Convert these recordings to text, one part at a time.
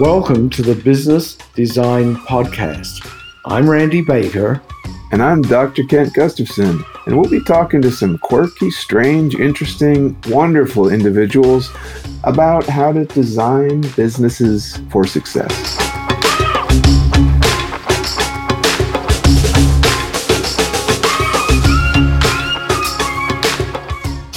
Welcome to the Business Design Podcast. I'm Randy Baker. And I'm Dr. Kent Gustafson. And we'll be talking to some quirky, strange, interesting, wonderful individuals about how to design businesses for success.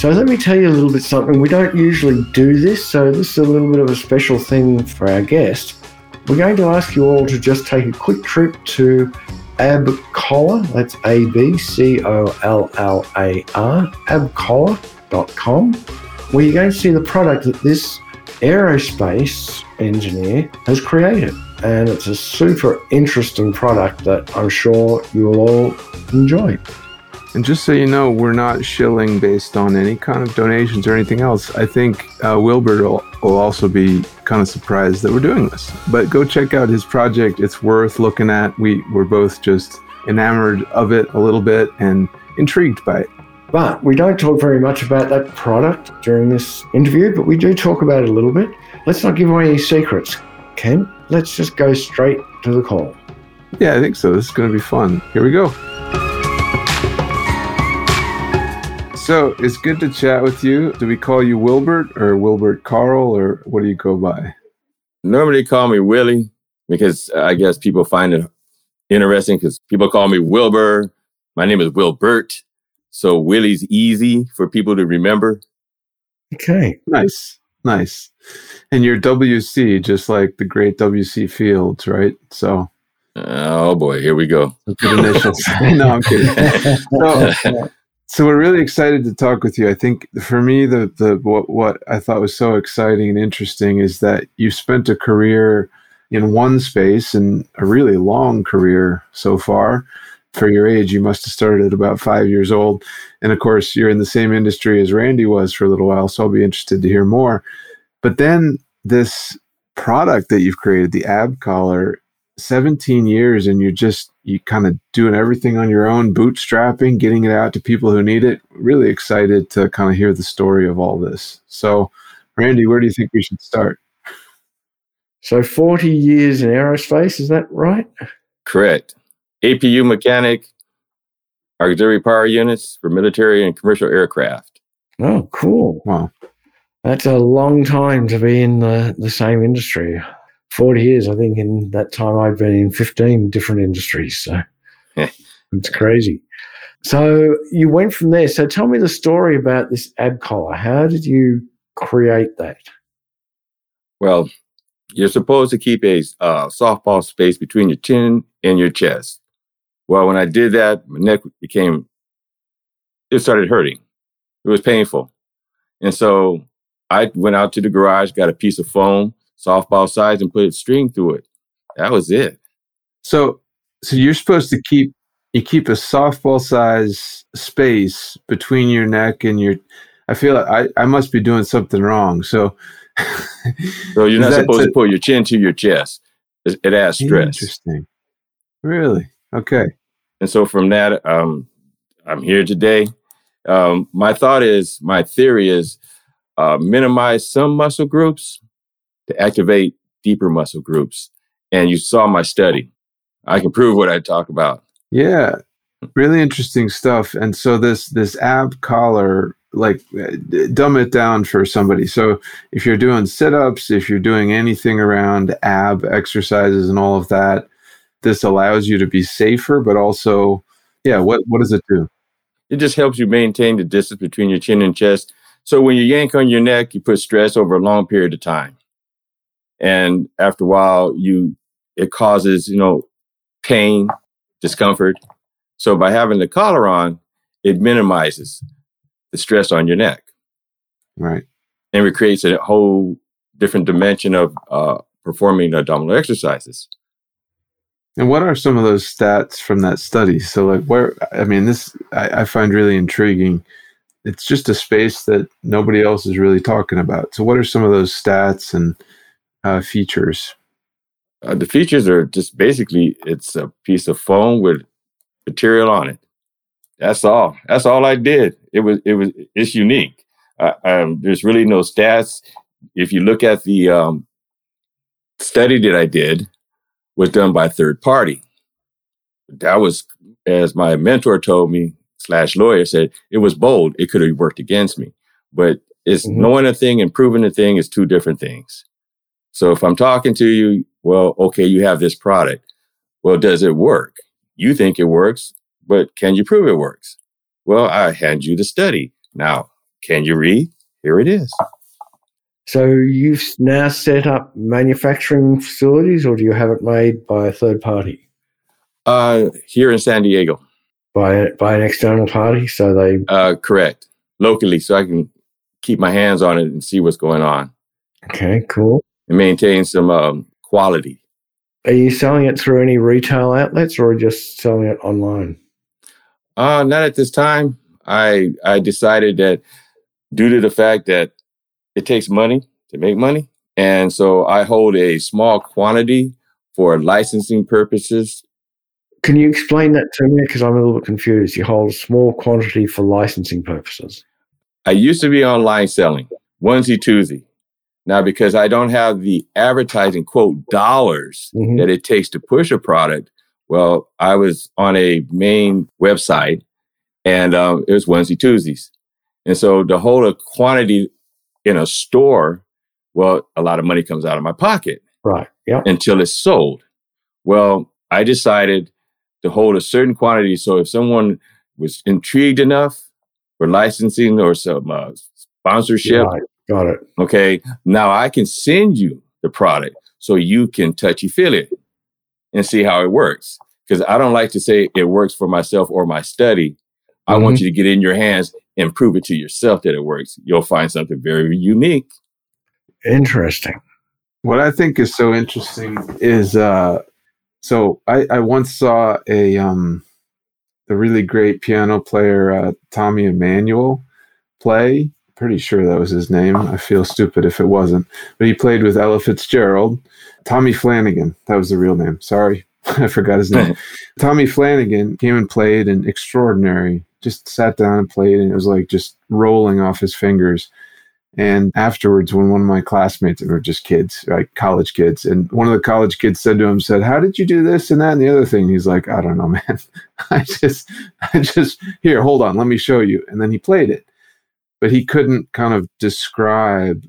So, let me tell you a little bit something. We don't usually do this, so this is a little bit of a special thing for our guest. We're going to ask you all to just take a quick trip to AbCollar, that's A B C O L L A R, abcollar.com, where you're going to see the product that this aerospace engineer has created. And it's a super interesting product that I'm sure you'll all enjoy. And just so you know, we're not shilling based on any kind of donations or anything else. I think uh, Wilbert will, will also be kind of surprised that we're doing this. But go check out his project. It's worth looking at. We were both just enamored of it a little bit and intrigued by it. But we don't talk very much about that product during this interview, but we do talk about it a little bit. Let's not give away any secrets, Ken. Let's just go straight to the call. Yeah, I think so. This is going to be fun. Here we go. So it's good to chat with you. Do we call you Wilbert or Wilbert Carl or what do you go by? Normally they call me Willie because I guess people find it interesting because people call me Wilbur. My name is Wilbert. So Willie's easy for people to remember. Okay. Nice. Nice. And you're WC, just like the great WC Fields, right? So Oh boy, here we go. Good initials. no, I'm kidding. So, so we're really excited to talk with you. I think for me, the the what what I thought was so exciting and interesting is that you spent a career in one space and a really long career so far. For your age, you must have started at about five years old, and of course, you're in the same industry as Randy was for a little while. So I'll be interested to hear more. But then this product that you've created, the Ab Collar, 17 years and you're just you kind of doing everything on your own bootstrapping getting it out to people who need it. Really excited to kind of hear the story of all this. So randy where do you think we should start? So 40 years in aerospace is that right? Correct. APU mechanic auxiliary power units for military and commercial aircraft. Oh cool. Wow. That's a long time to be in the, the same industry 40 years. I think in that time I've been in 15 different industries. So it's crazy. So you went from there. So tell me the story about this ab collar. How did you create that? Well, you're supposed to keep a uh, softball space between your chin and your chest. Well, when I did that, my neck became, it started hurting. It was painful. And so I went out to the garage, got a piece of foam, softball size and put a string through it. That was it. So, so you're supposed to keep you keep a softball size space between your neck and your. I feel like I, I must be doing something wrong. So, so you're not supposed to, to put your chin to your chest. It, it adds stress. Interesting. Really? Okay. And so from that, um, I'm here today. Um, my thought is, my theory is, uh, minimize some muscle groups to activate deeper muscle groups. And you saw my study. I can prove what I talk about. Yeah. Really interesting stuff. And so this this ab collar like uh, dumb it down for somebody. So if you're doing sit-ups, if you're doing anything around ab exercises and all of that, this allows you to be safer, but also, yeah, what what does it do? It just helps you maintain the distance between your chin and chest. So when you yank on your neck, you put stress over a long period of time and after a while you it causes you know pain discomfort. So by having the collar on it minimizes the stress on your neck. Right. And it creates a whole different dimension of uh, performing abdominal exercises. And what are some of those stats from that study? So like where i mean this I, I find really intriguing. It's just a space that nobody else is really talking about. So what are some of those stats and uh, features? Uh, the features are just basically it's a piece of foam with material on it. That's all. That's all I did. It was it was it's unique. Uh, um, there's really no stats. If you look at the um, study that I did was done by a third party. That was, as my mentor told me, slash lawyer said, it was bold. It could have worked against me. But it's mm-hmm. knowing a thing and proving a thing is two different things. So if I'm talking to you, well, okay, you have this product. Well, does it work? You think it works, but can you prove it works? Well, I hand you the study. Now, can you read? Here it is. So you've now set up manufacturing facilities, or do you have it made by a third party? Uh, here in San Diego. By by an external party, so they. Uh, correct. Locally, so I can keep my hands on it and see what's going on. Okay, cool. And maintain some um, quality. Are you selling it through any retail outlets, or just selling it online? Uh, not at this time. I I decided that due to the fact that it takes money to make money. And so I hold a small quantity for licensing purposes. Can you explain that to me? Because I'm a little bit confused. You hold a small quantity for licensing purposes. I used to be online selling, onesie twosie. Now, because I don't have the advertising quote dollars mm-hmm. that it takes to push a product, well, I was on a main website and um, it was Wednesday, twosies. And so to hold a quantity in a store, well, a lot of money comes out of my pocket. Right. Yeah. Until it's sold. Well, I decided to hold a certain quantity. So if someone was intrigued enough for licensing or some uh, sponsorship, right. Got it. Okay. Now I can send you the product so you can touchy feel it and see how it works. Because I don't like to say it works for myself or my study. Mm-hmm. I want mm-hmm. you to get in your hands and prove it to yourself that it works, you'll find something very unique. Interesting. What I think is so interesting is uh, so I, I once saw a um, the really great piano player uh, Tommy Emmanuel play. Pretty sure that was his name. I feel stupid if it wasn't. But he played with Ella Fitzgerald. Tommy Flanagan, that was the real name. Sorry, I forgot his name. Tommy Flanagan came and played an extraordinary just sat down and played, and it was like just rolling off his fingers. And afterwards, when one of my classmates were just kids, like college kids, and one of the college kids said to him, said, How did you do this and that and the other thing? He's like, I don't know, man. I just, I just, here, hold on, let me show you. And then he played it. But he couldn't kind of describe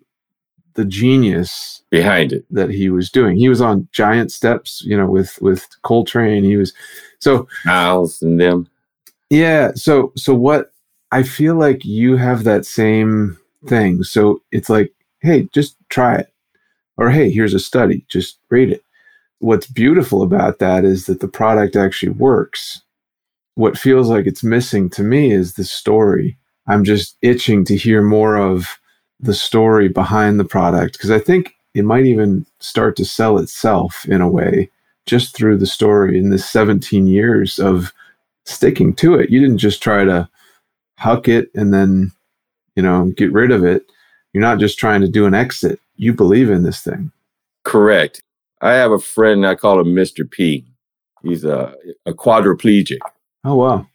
the genius behind it that he was doing. He was on giant steps, you know, with with Coltrane. He was so Miles and them. Yeah. So so what I feel like you have that same thing. So it's like, hey, just try it. Or hey, here's a study, just read it. What's beautiful about that is that the product actually works. What feels like it's missing to me is the story. I'm just itching to hear more of the story behind the product because I think it might even start to sell itself in a way just through the story in this 17 years of sticking to it. You didn't just try to huck it and then, you know, get rid of it. You're not just trying to do an exit. You believe in this thing. Correct. I have a friend, I call him Mr. P. He's a, a quadriplegic. Oh, wow.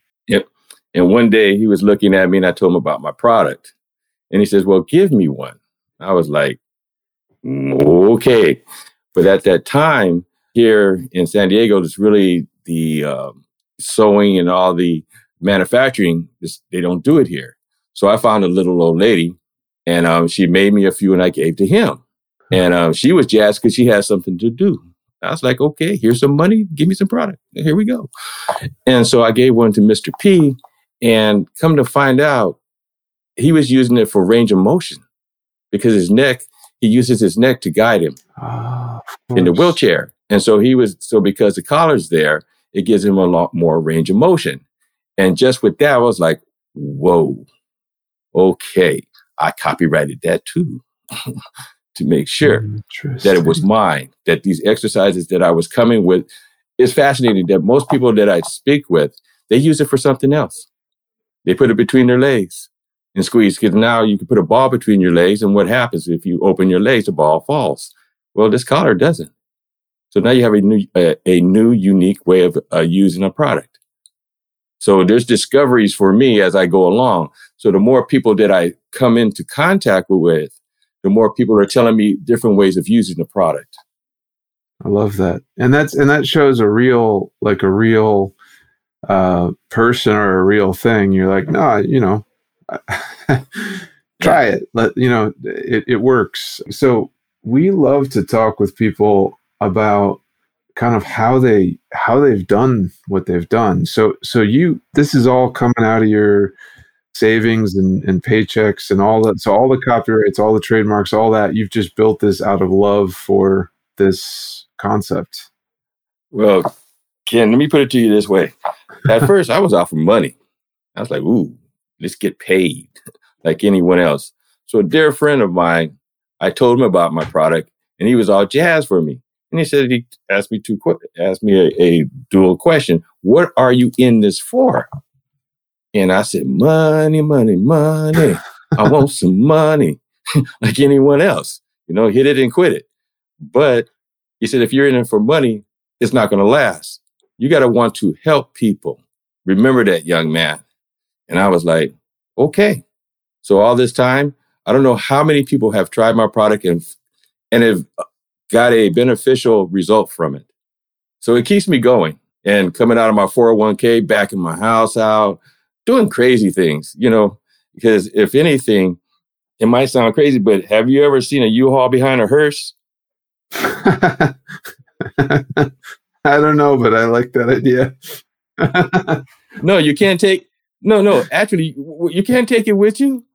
And one day he was looking at me and I told him about my product. And he says, Well, give me one. I was like, mm, Okay. But at that time here in San Diego, it's really the um, sewing and all the manufacturing, they don't do it here. So I found a little old lady and um, she made me a few and I gave to him. And um, she was jazzed because she had something to do. I was like, okay, here's some money. Give me some product. Here we go. And so I gave one to Mr. P. And come to find out, he was using it for range of motion because his neck, he uses his neck to guide him oh, in the wheelchair. And so he was, so because the collar's there, it gives him a lot more range of motion. And just with that, I was like, whoa, okay. I copyrighted that too to make sure that it was mine, that these exercises that I was coming with. It's fascinating that most people that I speak with, they use it for something else. They put it between their legs and squeeze because now you can put a ball between your legs. And what happens if you open your legs, the ball falls. Well, this collar doesn't. So now you have a new, a, a new unique way of uh, using a product. So there's discoveries for me as I go along. So the more people that I come into contact with, the more people are telling me different ways of using the product. I love that. And that's and that shows a real like a real uh person or a real thing. You're like, no, you know, try it. Let you know it, it works. So we love to talk with people about kind of how they how they've done what they've done. So so you this is all coming out of your savings and, and paychecks and all that. So all the copyrights, all the trademarks, all that, you've just built this out of love for this concept. Well, Ken, let me put it to you this way. At first I was out for money. I was like, ooh, let's get paid like anyone else. So a dear friend of mine, I told him about my product and he was all jazz for me. And he said he asked me to ask me a, a dual question. What are you in this for? And I said, money, money, money. I want some money like anyone else. You know, hit it and quit it. But he said, if you're in it for money, it's not going to last. You got to want to help people. Remember that, young man. And I was like, okay. So all this time, I don't know how many people have tried my product and and have uh, got a beneficial result from it. So it keeps me going and coming out of my 401k, back in my house out, doing crazy things, you know, because if anything, it might sound crazy, but have you ever seen a U-Haul behind a hearse? I don't know, but I like that idea. no, you can't take no, no, actually you can't take it with you.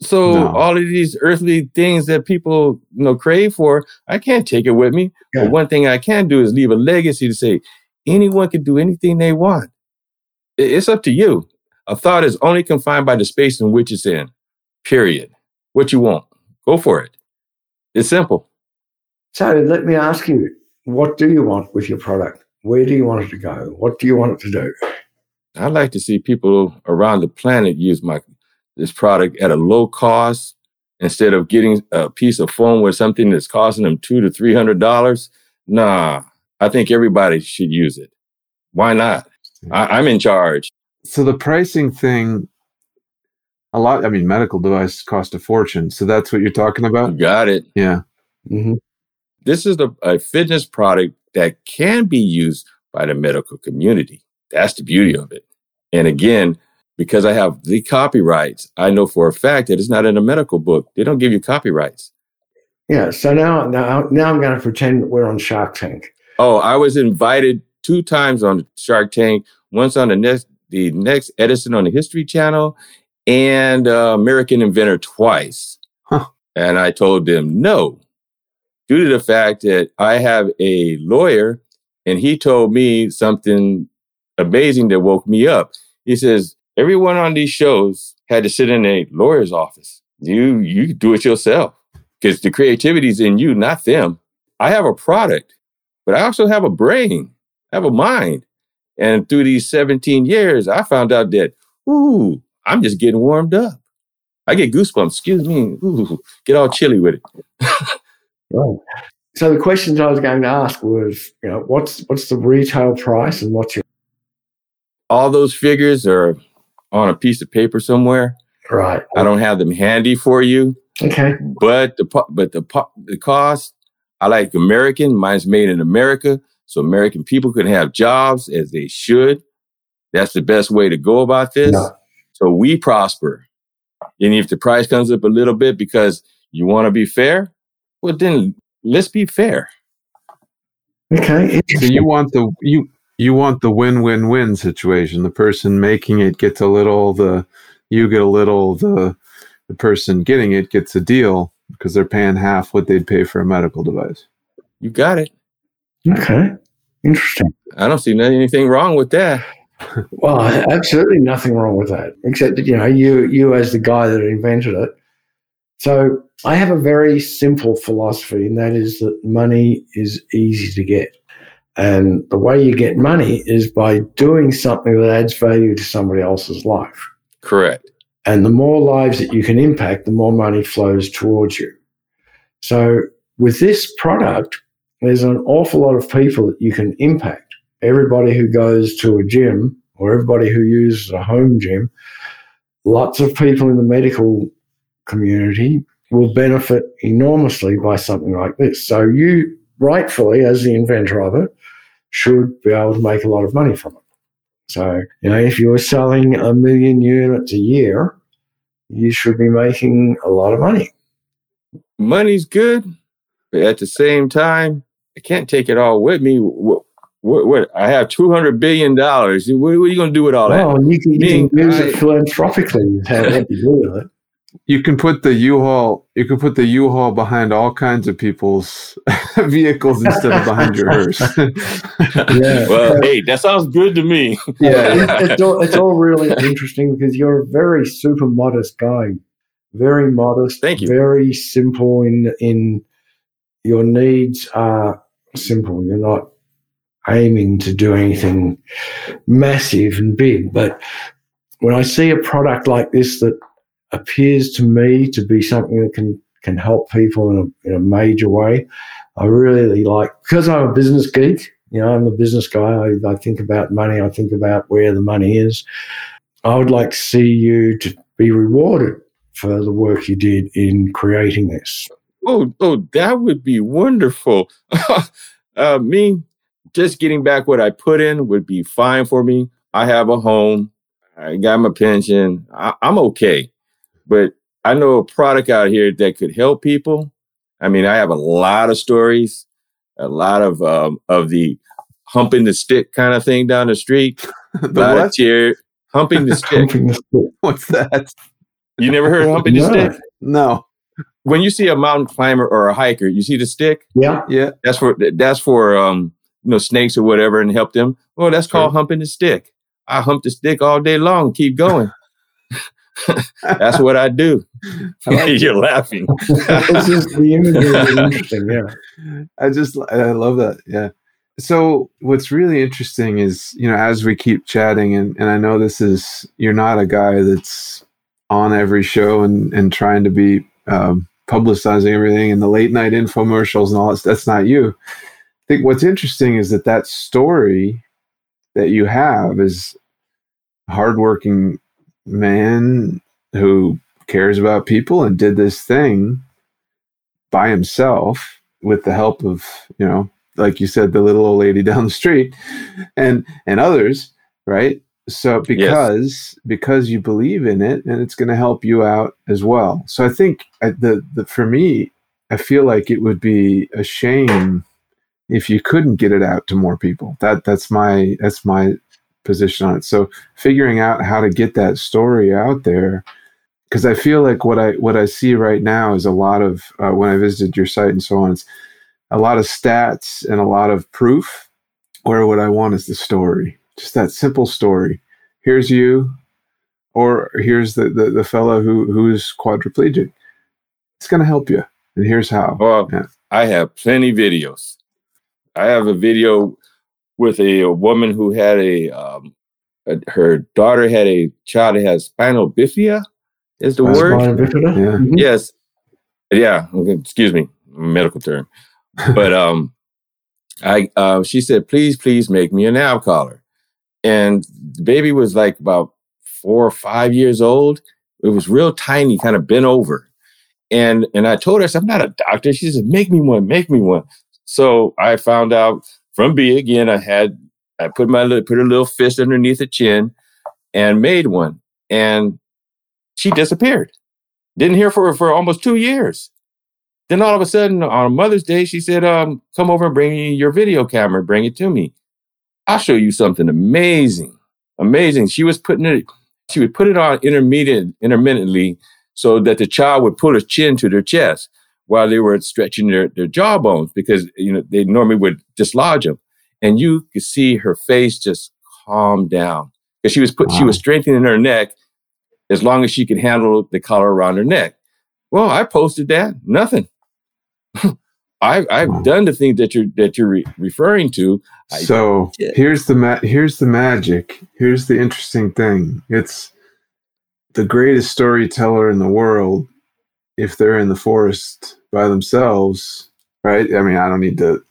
So no. all of these earthly things that people you know crave for, I can't take it with me. Yeah. But one thing I can do is leave a legacy to say anyone can do anything they want. It's up to you. A thought is only confined by the space in which it's in. Period. What you want, go for it. It's simple. So let me ask you, what do you want with your product? Where do you want it to go? What do you want it to do? I'd like to see people around the planet use my this product at a low cost instead of getting a piece of foam with something that's costing them two to three hundred dollars. Nah, I think everybody should use it. Why not? I, I'm in charge. So the pricing thing, a lot. I mean, medical devices cost a fortune. So that's what you're talking about. You got it. Yeah. Mm-hmm. This is a, a fitness product that can be used by the medical community. That's the beauty of it. And again, because I have the copyrights, I know for a fact that it's not in a medical book. They don't give you copyrights. Yeah. So now, now, now I'm going to pretend we're on Shark Tank. Oh, I was invited two times on Shark Tank. Once on the next, the next Edison on the History Channel, and uh, American Inventor twice. Huh. And I told them no, due to the fact that I have a lawyer, and he told me something amazing that woke me up. He says, everyone on these shows had to sit in a lawyer's office. You you do it yourself because the creativity is in you, not them. I have a product, but I also have a brain. I have a mind. And through these 17 years, I found out that, ooh, I'm just getting warmed up. I get goosebumps. Excuse me. Ooh, get all chilly with it. right. So the questions I was going to ask was, you know, what's what's the retail price and what's your all those figures are on a piece of paper somewhere. Right. I don't have them handy for you. Okay. But the but the the cost, I like American. Mine's made in America, so American people can have jobs as they should. That's the best way to go about this. Yeah. So we prosper. And if the price comes up a little bit because you want to be fair, well then let's be fair. Okay. So you want the you you want the win-win-win situation. The person making it gets a little, the you get a little, the the person getting it gets a deal because they're paying half what they'd pay for a medical device. You got it. Okay. Interesting. I don't see anything wrong with that. well, absolutely nothing wrong with that, except that you know you you as the guy that invented it. So I have a very simple philosophy, and that is that money is easy to get. And the way you get money is by doing something that adds value to somebody else's life. Correct. And the more lives that you can impact, the more money flows towards you. So with this product, there's an awful lot of people that you can impact. Everybody who goes to a gym or everybody who uses a home gym, lots of people in the medical community will benefit enormously by something like this. So you rightfully, as the inventor of it, should be able to make a lot of money from it. So, you know, if you're selling a million units a year, you should be making a lot of money. Money's good, but at the same time, I can't take it all with me. What, what, what I have two hundred billion dollars. What, what, are you going to do with all well, that? you can, you can use I, it philanthropically. How to do with it you can put the U-Haul you can put the U-Haul behind all kinds of people's vehicles instead of behind yours. yeah. Well, hey, that sounds good to me. Yeah, it's, it's, all, it's all really interesting because you're a very super modest guy, very modest. Thank you. Very simple in in your needs are simple. You're not aiming to do anything massive and big, but when I see a product like this that appears to me to be something that can can help people in a, in a major way. I really like because I'm a business geek. You know, I'm a business guy. I, I think about money. I think about where the money is. I would like to see you to be rewarded for the work you did in creating this. Oh, oh, that would be wonderful. uh, me just getting back what I put in would be fine for me. I have a home. I got my pension. I, I'm okay. But I know a product out here that could help people. I mean, I have a lot of stories, a lot of um, of the humping the stick kind of thing down the street. the what? Cheer, humping the stick. humping the stick. What's that? You never heard of humping no. the stick? No. When you see a mountain climber or a hiker, you see the stick. Yeah, yeah. That's for that's for um you know snakes or whatever and help them. Well, that's called sure. humping the stick. I hump the stick all day long, keep going. That's what I do. I like You're laughing. it's just the imagery is interesting. Yeah. I just, I love that. Yeah. So what's really interesting is, you know, as we keep chatting, and, and I know this is, you're not a guy that's on every show and, and trying to be um, publicizing everything and the late night infomercials and all that. That's not you. I think what's interesting is that that story that you have is hardworking man who cares about people and did this thing by himself with the help of you know like you said the little old lady down the street and and others right? So because yes. because you believe in it and it's going to help you out as well. So i think I, the, the for me i feel like it would be a shame if you couldn't get it out to more people. That that's my that's my position on it. So figuring out how to get that story out there, because I feel like what I what I see right now is a lot of uh, when I visited your site and so on, it's a lot of stats and a lot of proof. Where what I want is the story, just that simple story. Here's you, or here's the the, the fellow who who's quadriplegic. It's going to help you, and here's how. Well, yeah. I have plenty videos. I have a video with a, a woman who had a, um, a, her daughter had a child that has spinal bifida. Is the word? Bifida? Yeah. Mm-hmm. Yes. Yeah. Excuse me, medical term. but um, I uh, she said, please, please make me an ab collar. And the baby was like about four or five years old. It was real tiny, kind of bent over. And and I told her, I said, I'm not a doctor. She said, make me one, make me one. So I found out from B again, I had I put my put a little fist underneath the chin and made one, and she disappeared. Didn't hear from her for almost two years. Then all of a sudden, on Mother's Day, she said, um, "Come over and bring me your video camera. Bring it to me. I'll show you something amazing, amazing." She was putting it. She would put it on intermediate, intermittently, so that the child would put her chin to their chest while they were stretching their, their jawbones because, you know, they normally would dislodge them. And you could see her face just calm down because she was put, wow. she was strengthening her neck as long as she could handle the collar around her neck. Well, I posted that, nothing. I, I've wow. done the thing that you're that you're re- referring to. so here's the ma- here's the magic. Here's the interesting thing. It's the greatest storyteller in the world if they're in the forest by themselves, right? I mean, I don't need to.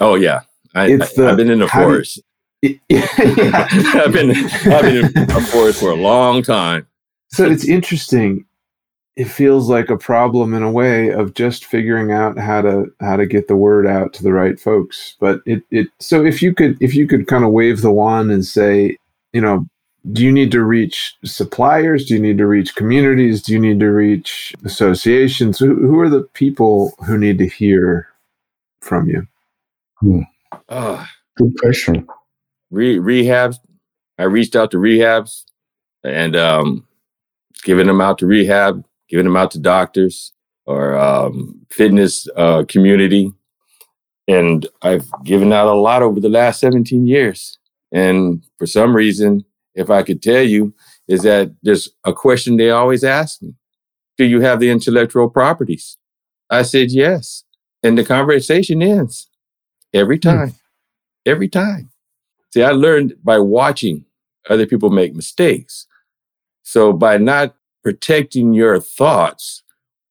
Oh yeah, I, it's the, I've been in the forest. You, yeah. I've been I've been in a forest for a long time. So it's interesting. it feels like a problem in a way of just figuring out how to how to get the word out to the right folks but it it so if you could if you could kind of wave the wand and say you know do you need to reach suppliers? Do you need to reach communities? Do you need to reach associations? Who, who are the people who need to hear from you? Hmm. uh, good question. Re- rehabs. I reached out to rehabs and um giving them out to rehab giving them out to doctors or um, fitness uh, community. And I've given out a lot over the last 17 years. And for some reason, if I could tell you, is that there's a question they always ask me Do you have the intellectual properties? I said, yes. And the conversation ends every hmm. time, every time. See, I learned by watching other people make mistakes. So by not protecting your thoughts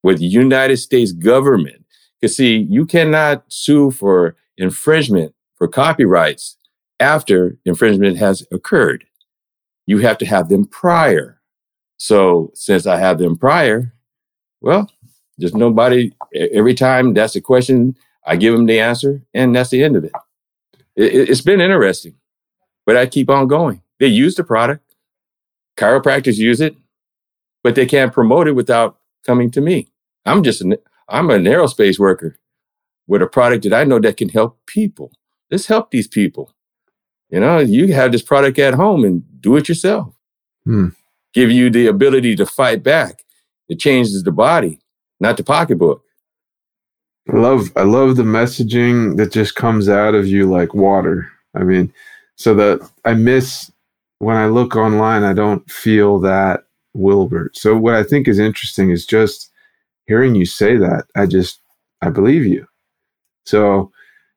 with the United States government. Because see, you cannot sue for infringement for copyrights after infringement has occurred. You have to have them prior. So since I have them prior, well, there's nobody. Every time that's a question, I give them the answer, and that's the end of it. it it's been interesting, but I keep on going. They use the product. Chiropractors use it but they can't promote it without coming to me. I'm just an, I'm an aerospace worker with a product that I know that can help people. Let's help these people. You know, you have this product at home and do it yourself. Hmm. Give you the ability to fight back. It changes the body, not the pocketbook. I love I love the messaging that just comes out of you like water. I mean, so that I miss when I look online, I don't feel that Wilbert. So what I think is interesting is just hearing you say that. I just I believe you. So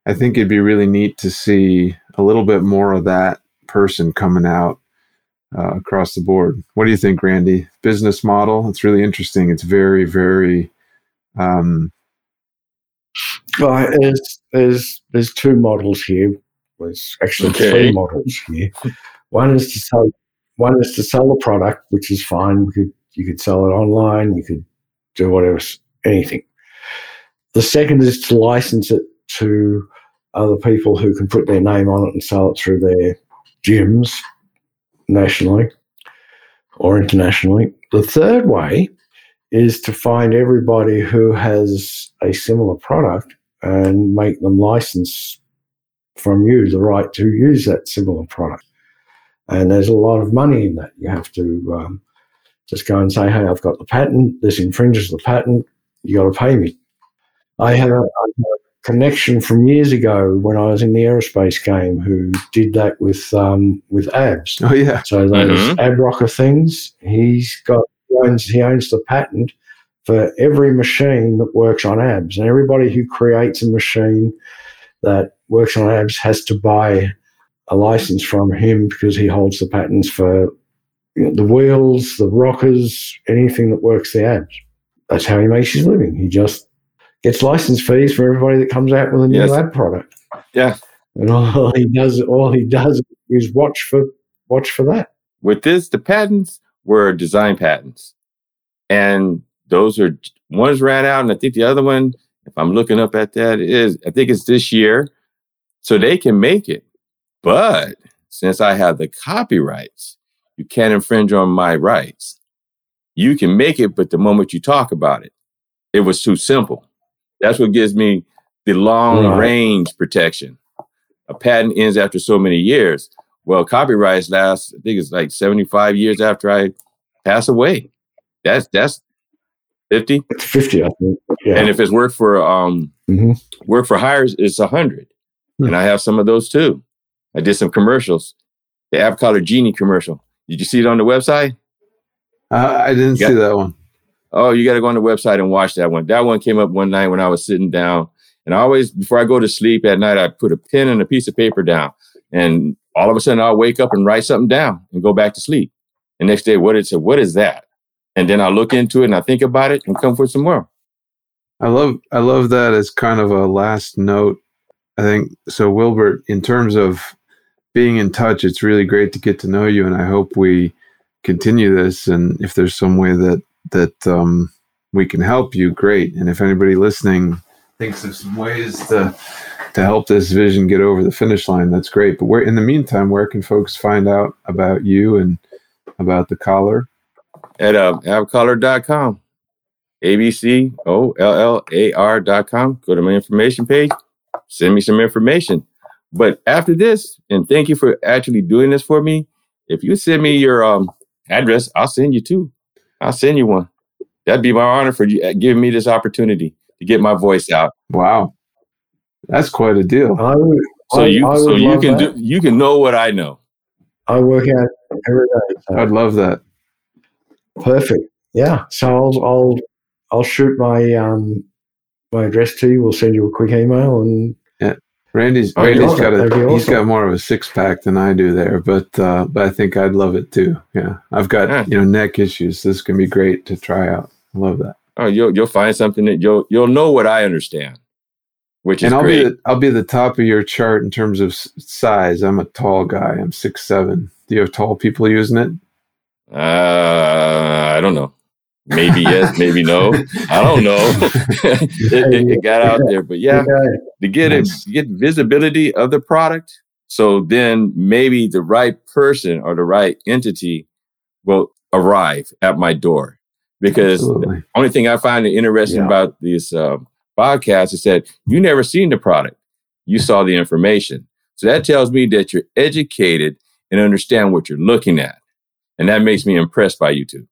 I think it'd be really neat to see a little bit more of that person coming out uh, across the board. What do you think, Randy? Business model? It's really interesting. It's very, very. Um, well, there's there's there's two models here. There's actually okay. three models here. One is to sell one is to sell the product, which is fine. You could, you could sell it online. You could do whatever, anything. The second is to license it to other people who can put their name on it and sell it through their gyms nationally or internationally. The third way is to find everybody who has a similar product and make them license from you the right to use that similar product. And there's a lot of money in that. You have to um, just go and say, hey, I've got the patent. This infringes the patent. You got to pay me. I have a, connection from years ago when I was in the aerospace game who did that with um, with abs. Oh yeah. So those mm-hmm. ab rocker things, he's got he owns, he owns the patent for every machine that works on abs, and everybody who creates a machine that works on abs has to buy a license from him because he holds the patents for you know, the wheels, the rockers, anything that works the abs. That's how he makes his living. He just gets license fees for everybody that comes out with a new yes. lab product. Yeah. And all he does, all he does is watch for watch for that. With this, the patents were design patents, and those are one's ran out, and I think the other one, if I'm looking up at that, is I think it's this year, so they can make it. But since I have the copyrights, you can't infringe on my rights. You can make it, but the moment you talk about it, it was too simple. That's what gives me the long right. range protection. A patent ends after so many years. Well, copyrights last, I think it's like 75 years after I pass away. That's that's 50. It's 50, I think. Yeah. And if it's work for um mm-hmm. work for hires, it's 100. Mm-hmm. And I have some of those too. I did some commercials. The avocado genie commercial. Did you see it on the website? Uh, I didn't got, see that one. Oh, you got to go on the website and watch that one. That one came up one night when I was sitting down, and I always before I go to sleep at night, I put a pen and a piece of paper down, and all of a sudden I'll wake up and write something down and go back to sleep. And next day, what is it? What is that? And then I look into it and I think about it and come for some more. I love I love that as kind of a last note. I think so, Wilbert. In terms of being in touch. It's really great to get to know you, and I hope we continue this. And if there's some way that that um, we can help you, great. And if anybody listening thinks of some ways to to help this vision get over the finish line, that's great. But where in the meantime, where can folks find out about you and about the collar? At uh, abcollar.com. dot com. Go to my information page. Send me some information. But after this, and thank you for actually doing this for me. If you send me your um, address, I'll send you two. I'll send you one. That'd be my honor for you uh, giving me this opportunity to get my voice out. Wow, that's quite a deal. I would, So I- you I so you can that. do you can know what I know. I work out every day. so- I'd love that. Perfect. Yeah. So I'll I'll I'll shoot my um my address to you. We'll send you a quick email and Randy's Oh, Randy's got a be he's awesome. got more of a six pack than I do there, but uh, but I think I'd love it too. Yeah, I've got Yeah. you know neck issues. This can be great to try out. I love that. Oh, you'll you'll find something that you'll you'll know what I understand, which is and I'll great. be the, I'll be the top of your chart in terms of size. I'm a tall guy. I'm six seven. Do you have tall people using it? uh, I don't know. Maybe yes, maybe no. I don't know. it, it- it got out there, but yeah, to get it, get visibility of the product. So then maybe the right person or the right entity will arrive at my door. Because Absolutely. only thing I find interesting Yeah. about this uh, podcast is that you never seen the product, you saw the information. So that tells me that you're educated and understand what you're looking at, and that makes me impressed by you two.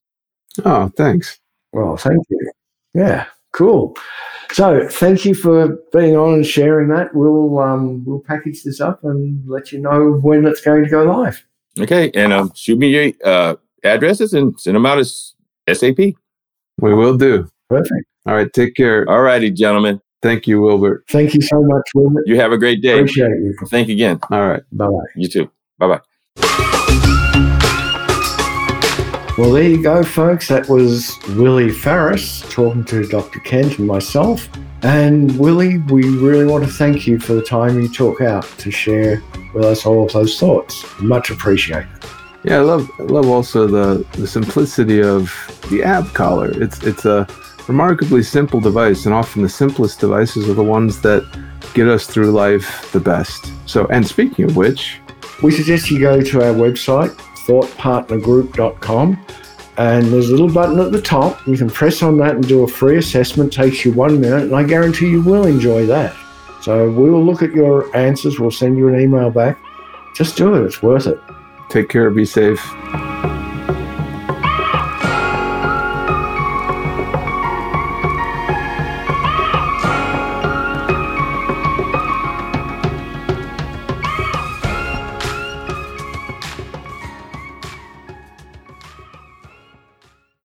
Oh, thanks. Well, thank you. Yeah. Cool. So thank you for being on and sharing that. We'll um we'll package this up and let you know when it's going to go live. Okay, and um, shoot me your uh, addresses and send them out as SAP. We will do. Perfect. All right. Take care. All righty, gentlemen. Thank you, Wilbert. Thank you so much, Wilbert. You have a great day. Appreciate you. Thank you again. All right. Bye bye. You too. Bye bye. Well, there you go, folks. That was Willie Farris talking to Dr. Kent and myself. And Willie, we really want to thank you for the time you took out to share with us all of those thoughts. Much appreciated. Yeah, I love I love also the the simplicity of the ab collar. It's it's a remarkably simple device, and often the simplest devices are the ones that get us through life the best. So, and speaking of which, We suggest you go to our website, thoughtpartnergroup.com, and there's a little button at the top. You can press on that and do a free assessment. takes you one minute, and I guarantee you will enjoy that. So we will look at your answers. We'll send you an email back. Just do it. It's worth it. take care, be safe.